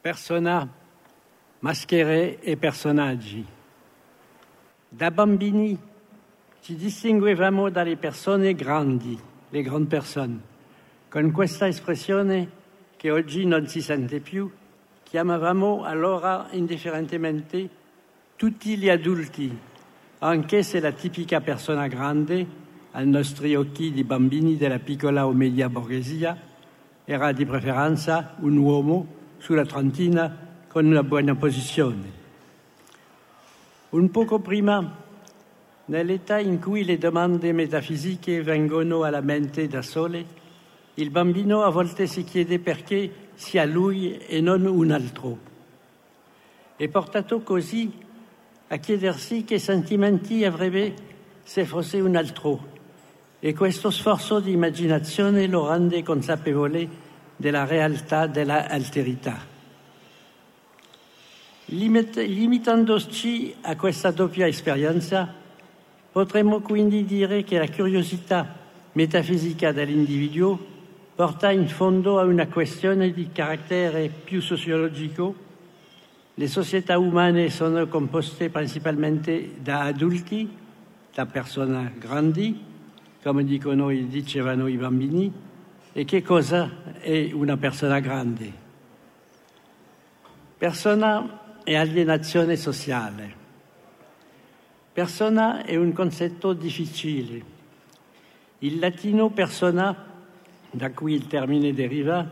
persona, maschere e personaggi. Da bambini ci distinguevamo dalle persone grandi, le grandi persone, con questa espressione che oggi non si sente più, chiamavamo allora indifferentemente tutti gli adulti, anche se la tipica persona grande, ai nostri occhi di bambini della piccola o media borghesia, era di preferenza un uomo sulla trentina con una buona posizione. Un poco prima, nell'età in cui le domande metafisiche vengono alla mente da sole, il bambino a volte si chiede perché sia lui e non un altro. È portato così a chiedersi che sentimenti avrebbe se fosse un altro e questo sforzo di immaginazione lo rende consapevole della realtà della alterità. Limitandoci a questa doppia esperienza, potremmo quindi dire che la curiosità metafisica dell'individuo porta in fondo a una questione di carattere più sociologico. Le società umane sono composte principalmente da adulti, da persone grandi, come dicono e dicevano i bambini, e che cosa è una persona grande? Persona è alienazione sociale. Persona è un concetto difficile. Il latino persona, da cui il termine deriva,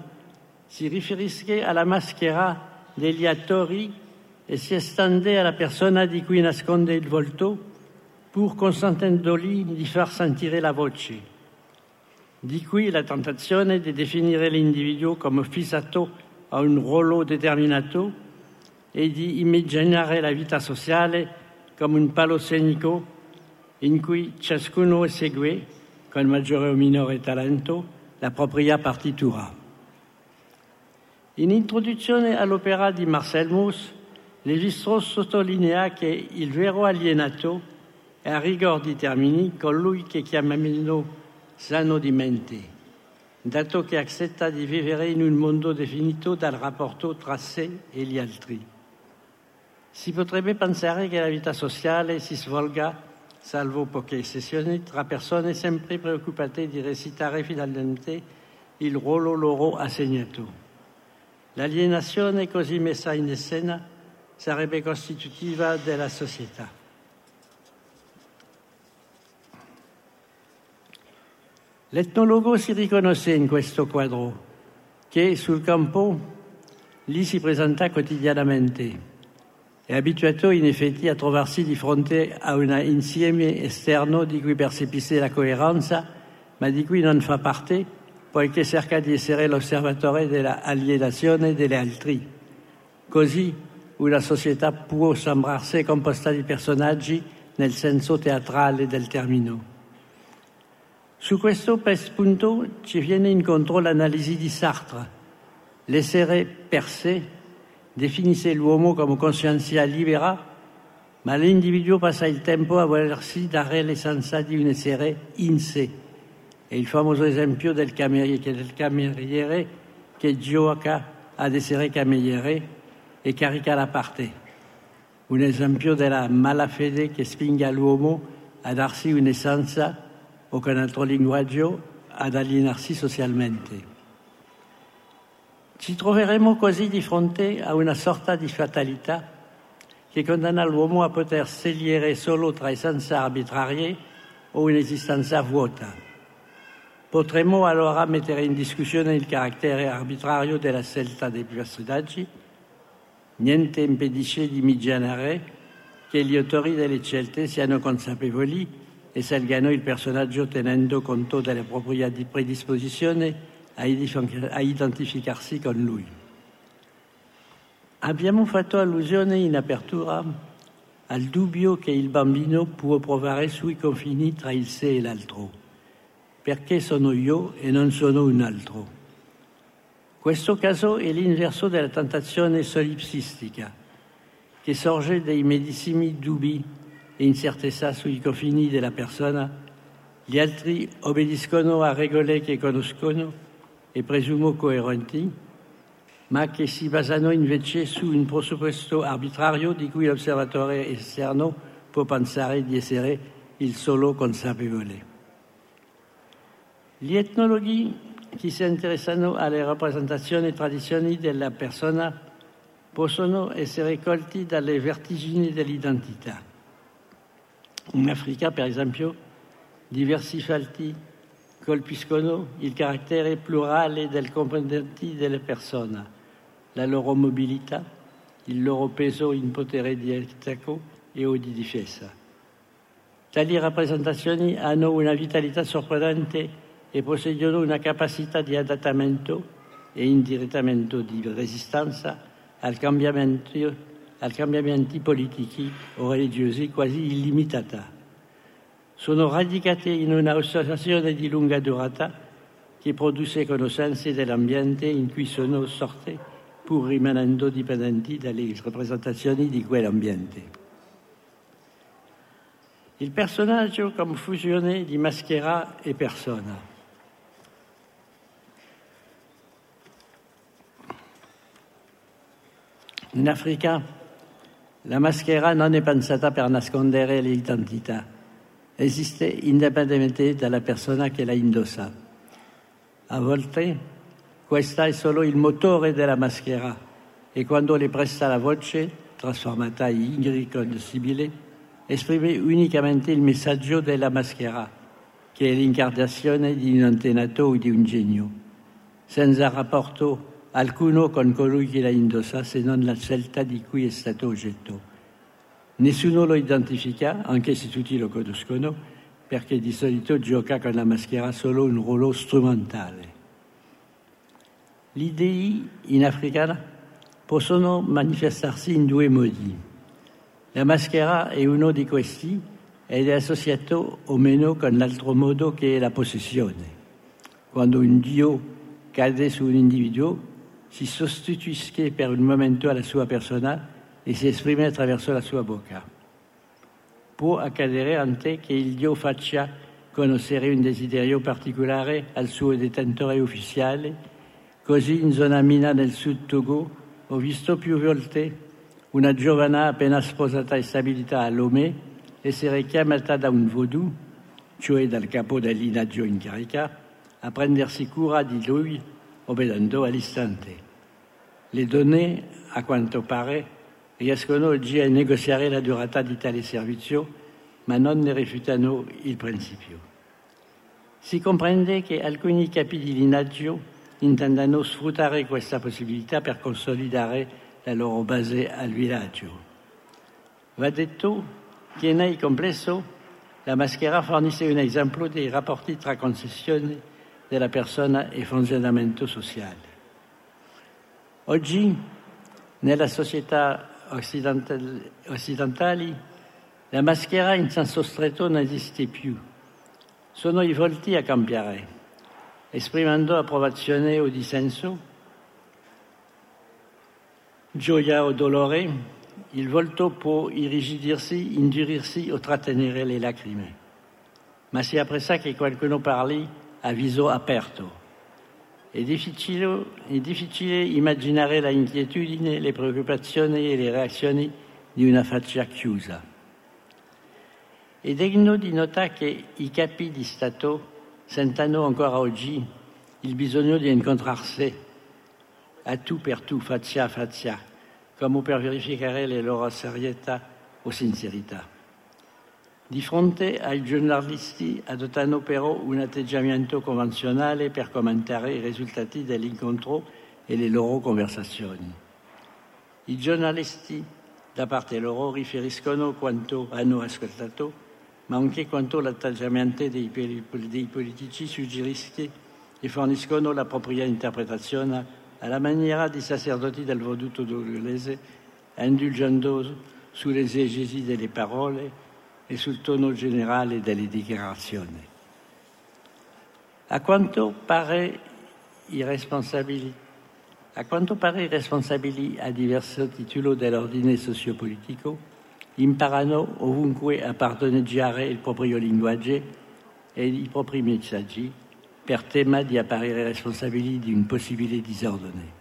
si riferisce alla maschera degli attori e si estende alla persona di cui nasconde il volto, pur consentendogli di far sentire la voce. Di qui la tentazione di definire l'individuo come fissato a un ruolo determinato e di immaginare la vita sociale come un paloscenico in cui ciascuno segue, con maggiore o minore talento, la propria partitura. In introduzione all'opera di Marcel Mauss, Lévi-Strauss sottolinea che il vero alienato è a rigor di termini colui che chiamiamo sano di mente, dato che accetta di vivere in un mondo definito dal rapporto tra sé e gli altri. Si potrebbe pensare che la vita sociale si svolga, salvo poche sessioni, tra persone sempre preoccupate di recitare finalmente il ruolo loro assegnato. L'alienazione così messa in scena sarebbe costitutiva della società. L'etnologo si riconosce in questo quadro che sul campo lì si presenta quotidianamente. È abituato in effetti a trovarsi di fronte a un insieme esterno di cui percepisce la coerenza, ma di cui non fa parte, poiché cerca di essere l'osservatore dell'alienazione degli altri. Così una società può sembrarsi composta di personaggi nel senso teatrale del termine. Su questo punto ci viene incontro l'analisi di Sartre. L'essere per sé definisse l'uomo come coscienza libera, ma l'individuo passa il tempo a volersi dare l'essenza di un essere in sé. È il famoso esempio del cameriere, che gioca ad essere cameriere e carica la parte. Un esempio della malafede che spinga l'uomo a darsi un'essenza o con altro linguaggio ad alienarsi socialmente. Ci troveremo così di fronte a una sorta di fatalità che condanna l'uomo a poter scegliere solo tra essenze arbitrarie o un'esistenza vuota. Potremmo allora mettere in discussione il carattere arbitrario della scelta dei personaggi. Niente impedisce di immaginare che gli autori delle scelte siano consapevoli e salgano il personaggio tenendo conto delle proprie predisposizioni a identificarsi con lui. Abbiamo fatto allusione in apertura al dubbio che il bambino può provare sui confini tra il sé e l'altro. Perché sono io e non sono un altro? Questo caso è l'inverso della tentazione solipsistica, che sorge dai medesimi dubbi e incertezza sui confini della persona, gli altri obbediscono a regole che conoscono e presumo coerenti, ma che si basano invece su un presupposto arbitrario di cui l'osservatore esterno può pensare di essere il solo consapevole. Gli etnologhi che si interessano alle rappresentazioni e tradizioni della persona possono essere colti dalle vertigini dell'identità. In Africa, per esempio, diversi falti colpiscono il carattere plurale del comprendenti delle persone, la loro mobilità, il loro peso in potere di attacco e o di difesa. Tali rappresentazioni hanno una vitalità sorprendente e possiedono una capacità di adattamento e indirettamente di resistenza al cambiamento, al cambiamenti politici o religiosi quasi illimitata. Sono radicate in una un'associazione di lunga durata che produce conoscenze dell'ambiente in cui sono sorte pur rimanendo dipendenti dalle rappresentazioni di quell'ambiente. Il personaggio come fusione di maschera e persona. In Africa la maschera non è pensata per nascondere l'identità, esiste indipendentemente dalla persona che la indossa. A volte questa è solo il motore della maschera e quando le presta la voce, trasformata in irriconoscibile, esprime unicamente il messaggio della maschera, che è l'incarnazione di un antenato o di un genio, senza rapporto alcuno con colui che la indossa se non la scelta di cui è stato oggetto. Nessuno lo identifica, anche se tutti lo conoscono, perché di solito gioca con la maschera solo un ruolo strumentale. Gli dei in Africa possono manifestarsi in due modi. La maschera è uno di questi ed è associato o meno con l'altro modo che è la possessione. Quando un dio cade su un individuo, si sostituisce per un momento alla sua persona e si esprime attraverso la sua bocca. Può accadere anche che il Dio faccia conoscere un desiderio particolare al suo detentore ufficiale. Così in zona Mina nel sud Togo ho visto più volte una giovane appena sposata e stabilita a Lomé essere chiamata da un vodù, cioè dal capo del linaggio in carica, a prendersi cura di lui obbedendo all'istante. Le donne, a quanto pare, riescono oggi a negoziare la durata di tale servizio, ma non ne rifiutano il principio. Si comprende che alcuni capi di linaggio intendano sfruttare questa possibilità per consolidare la loro base al villaggio. Va detto che nel complesso la maschera fornisce un esempio dei rapporti tra concessioni della persona e funzionamento sociale. Oggi, nella società occidentali, la maschera in senso stretto non esiste più. Sono i volti a cambiare, esprimendo approvazione o dissenso, gioia o dolore, il volto può irrigidirsi, indurirsi o trattenere le lacrime. Ma si apprezza che qualcuno parli a viso aperto. È difficile, difficile immaginare la inquietudine, le preoccupazioni e le reazioni di una faccia chiusa. È degno di nota che i capi di Stato sentano ancora oggi il bisogno di incontrarsi a tu per tu, faccia a faccia, come per verificare le loro serietà o sincerità. Di fronte ai giornalisti adottano però un atteggiamento convenzionale per commentare i risultati dell'incontro e le loro conversazioni. I giornalisti da parte loro riferiscono quanto hanno ascoltato, ma anche quanto l'atteggiamento dei, dei politici suggerisce e forniscono la propria interpretazione alla maniera di sacerdoti del vodù togolese, indulgendo sulle esegesi delle parole e sul tono generale delle dichiarazioni. A quanto pare i responsabili, a quanto pare i responsabili a diverso titolo dell'ordine sociopolitico imparano ovunque a padroneggiare il proprio linguaggio e i propri messaggi per tema di apparire responsabili di un possibile disordine.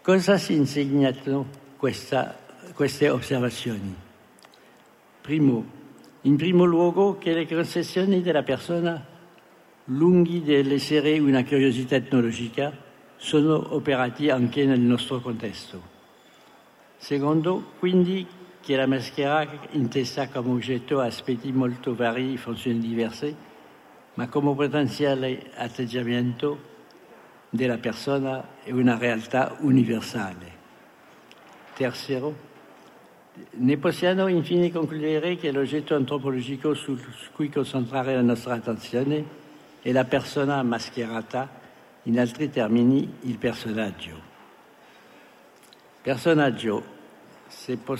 Cosa si insegnano questa, queste osservazioni? Primo, in primo luogo che le concessioni della persona, lunghi dell'essere una curiosità etnologica, sono operati anche nel nostro contesto. Secondo, quindi, che la maschera intesa come oggetto aspetti molto vari e funzioni diverse, ma come potenziale atteggiamento della persona è una realtà universale. Terzo, ne possiamo infine concludere che l'oggetto antropologico su cui concentrare la nostra attenzione è la persona mascherata, in altri termini il personaggio. Personaggio si può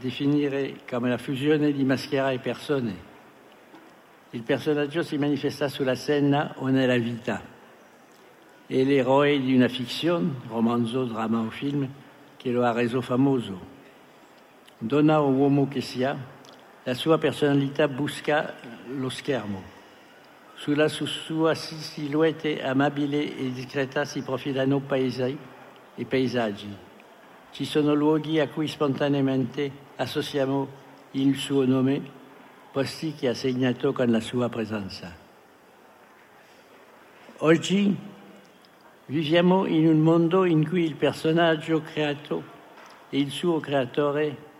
definire come la fusione di maschera e persone. Il personaggio si manifesta sulla scena o nella vita. È l'eroe di una fiction, romanzo, dramma o film, che lo ha reso famoso. Donna o uomo che sia, la sua personalità busca lo schermo. Sulla sua silhouette amabile e discreta si profilano paesi e paesaggi ci sono luoghi a cui spontaneamente associamo il suo nome, posti che ha segnato con la sua presenza. Oggi viviamo in un mondo in cui il personaggio creato e il suo creatore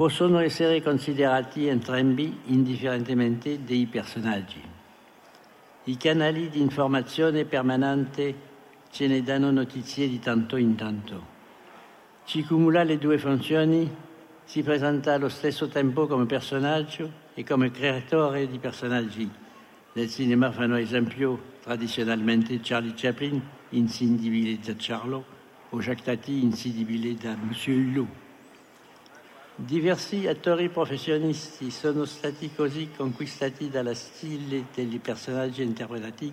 possono essere considerati entrambi indifferentemente dei personaggi. I canali di informazione permanente ce ne danno notizie di tanto in tanto ci cumula le due funzioni, si presenta allo stesso tempo come personaggio e come creatore di personaggi. Nel cinema fanno esempio tradizionalmente Charlie Chaplin, insindibile da Charlo, o Jacques Tati, insindibile da Monsieur Hulot. Diversi attori professionisti sono stati così conquistati dalla stile dei personaggi interpretati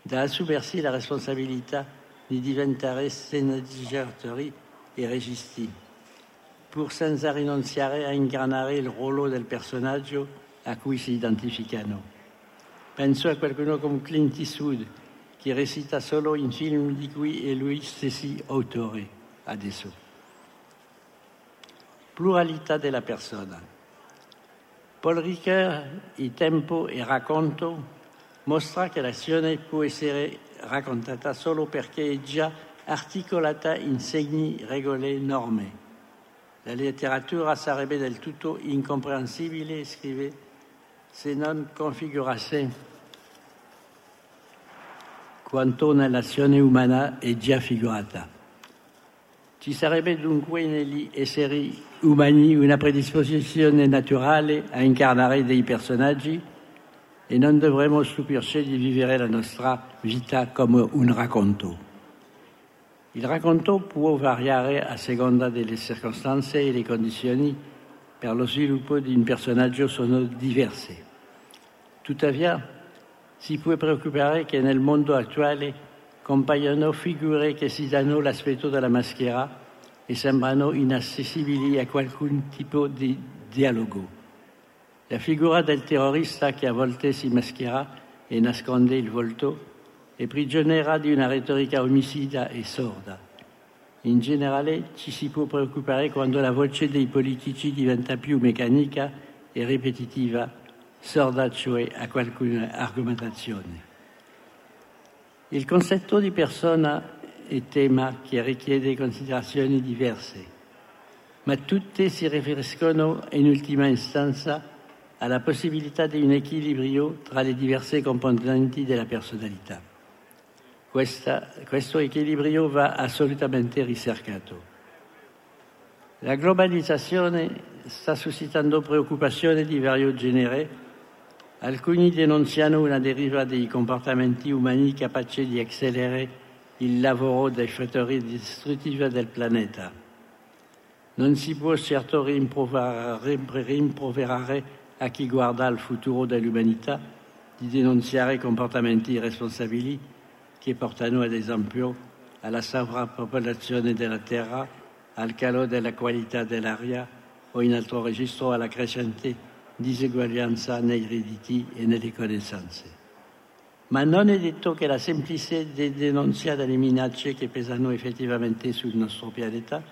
da assumersi la responsabilità di diventare sceneggiatori e registi, pur senza rinunciare a ingranare il ruolo del personaggio a cui si identificano. Penso a qualcuno come Clint Eastwood, che recita solo in film di cui è lui stesso autore adesso. Pluralità della persona. Paul Ricoeur, Il tempo e racconto, mostra che l'azione può essere raccontata solo perché è già articolata in segni, regole, norme. La letteratura sarebbe del tutto incomprensibile, scrive, se non configurasse quanto nell'azione umana è già figurata. Ci sarebbe dunque negli esseri umani una predisposizione naturale a incarnare dei personaggi e non dovremmo stupirci di vivere la nostra vita come un racconto. Il racconto può variare a seconda delle circostanze e le condizioni per lo sviluppo di un personaggio sono diverse. Tuttavia, si può preoccupare che nel mondo attuale compaiono figure che si danno l'aspetto della maschera e sembrano inaccessibili a qualcun tipo di dialogo. La figura del terrorista che a volte si maschera e nasconde il volto è prigioniera di una retorica omicida e sorda. In generale ci si può preoccupare quando la voce dei politici diventa più meccanica e ripetitiva, sorda cioè a qualcuna argomentazione. Il concetto di persona è tema che richiede considerazioni diverse, ma tutte si riferiscono in ultima istanza alla possibilità di un equilibrio tra le diverse componenti della personalità. Questa, questo equilibrio va assolutamente ricercato. La globalizzazione sta suscitando preoccupazioni di vario genere. Alcuni denunciano una deriva dei comportamenti umani capaci di accelerare il lavoro dei fattori distruttivi del pianeta. Non si può certo rimproverare a chi guarda al futuro dell'umanità di denunziare comportamenti irresponsabili che portano ad esempio alla sovrappopolazione della terra, al calo della qualità dell'aria o in altro registro alla crescente diseguaglianza nei redditi e nelle conoscenze. ma non è detto che la semplicità denunzia delle minacce che pesano effettivamente sul nostro pianeta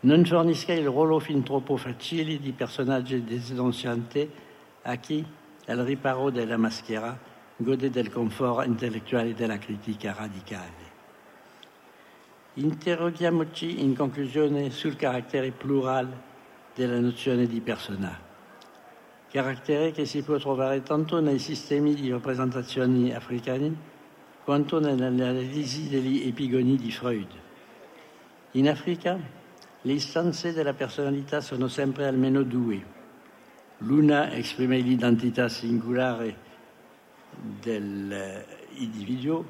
non fornisca il ruolo fin troppo facile di personaggi denunzianti a chi, al riparo della maschera, gode del conforto intellettuale della critica radicale. Interroghiamoci in conclusione sul carattere plurale della nozione di persona, carattere che si può trovare tanto nei sistemi di rappresentazioni africani quanto nell'analisi degli epigoni di Freud. In Africa le istanze della personalità sono sempre almeno due. L'una esprime l'identità singolare dell'individuo,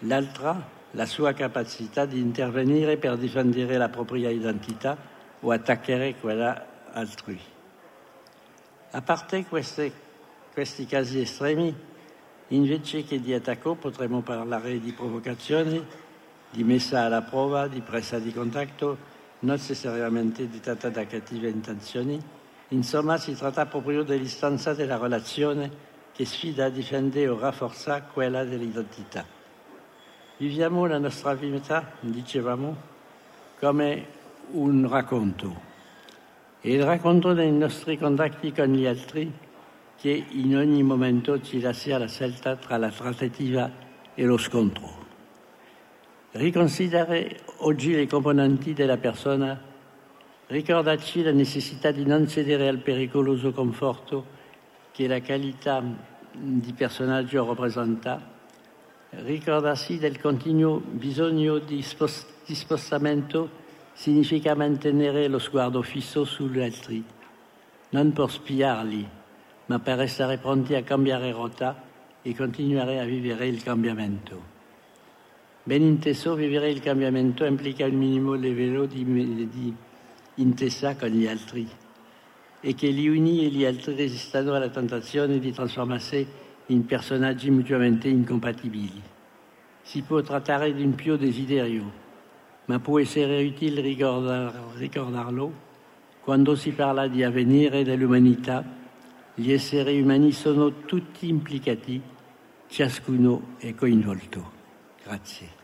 l'altra la sua capacità di intervenire per difendere la propria identità o attaccare quella altrui. A parte queste, questi casi estremi, invece che di attacco potremmo parlare di provocazione, di messa alla prova, di presa di contatto, non necessariamente dettata da cattive intenzioni. Insomma, si tratta proprio dell'istanza della relazione che sfida, difende o rafforza quella dell'identità. Viviamo la nostra vita, dicevamo, come un racconto. E il racconto dei nostri contatti con gli altri che in ogni momento ci lascia la scelta tra la trattativa e lo scontro. Riconsiderare oggi le componenti della persona, ricordarci la necessità di non cedere al pericoloso conforto che la qualità di personaggio rappresenta, ricordarsi del continuo bisogno di, spostamento significa mantenere lo sguardo fisso sugli altri, non per spiarli, ma per essere pronti a cambiare rotta e continuare a vivere il cambiamento. Ben inteso, vivere il cambiamento implica un minimo livello di, di intesa con gli altri e che gli uni e gli altri resistano alla tentazione di trasformarsi in personaggi mutuamente incompatibili. Si può trattare di un pio desiderio, ma può essere utile ricordar, ricordarlo quando si parla di avvenire dell'umanità. Gli esseri umani sono tutti implicati, ciascuno è coinvolto. Grazie.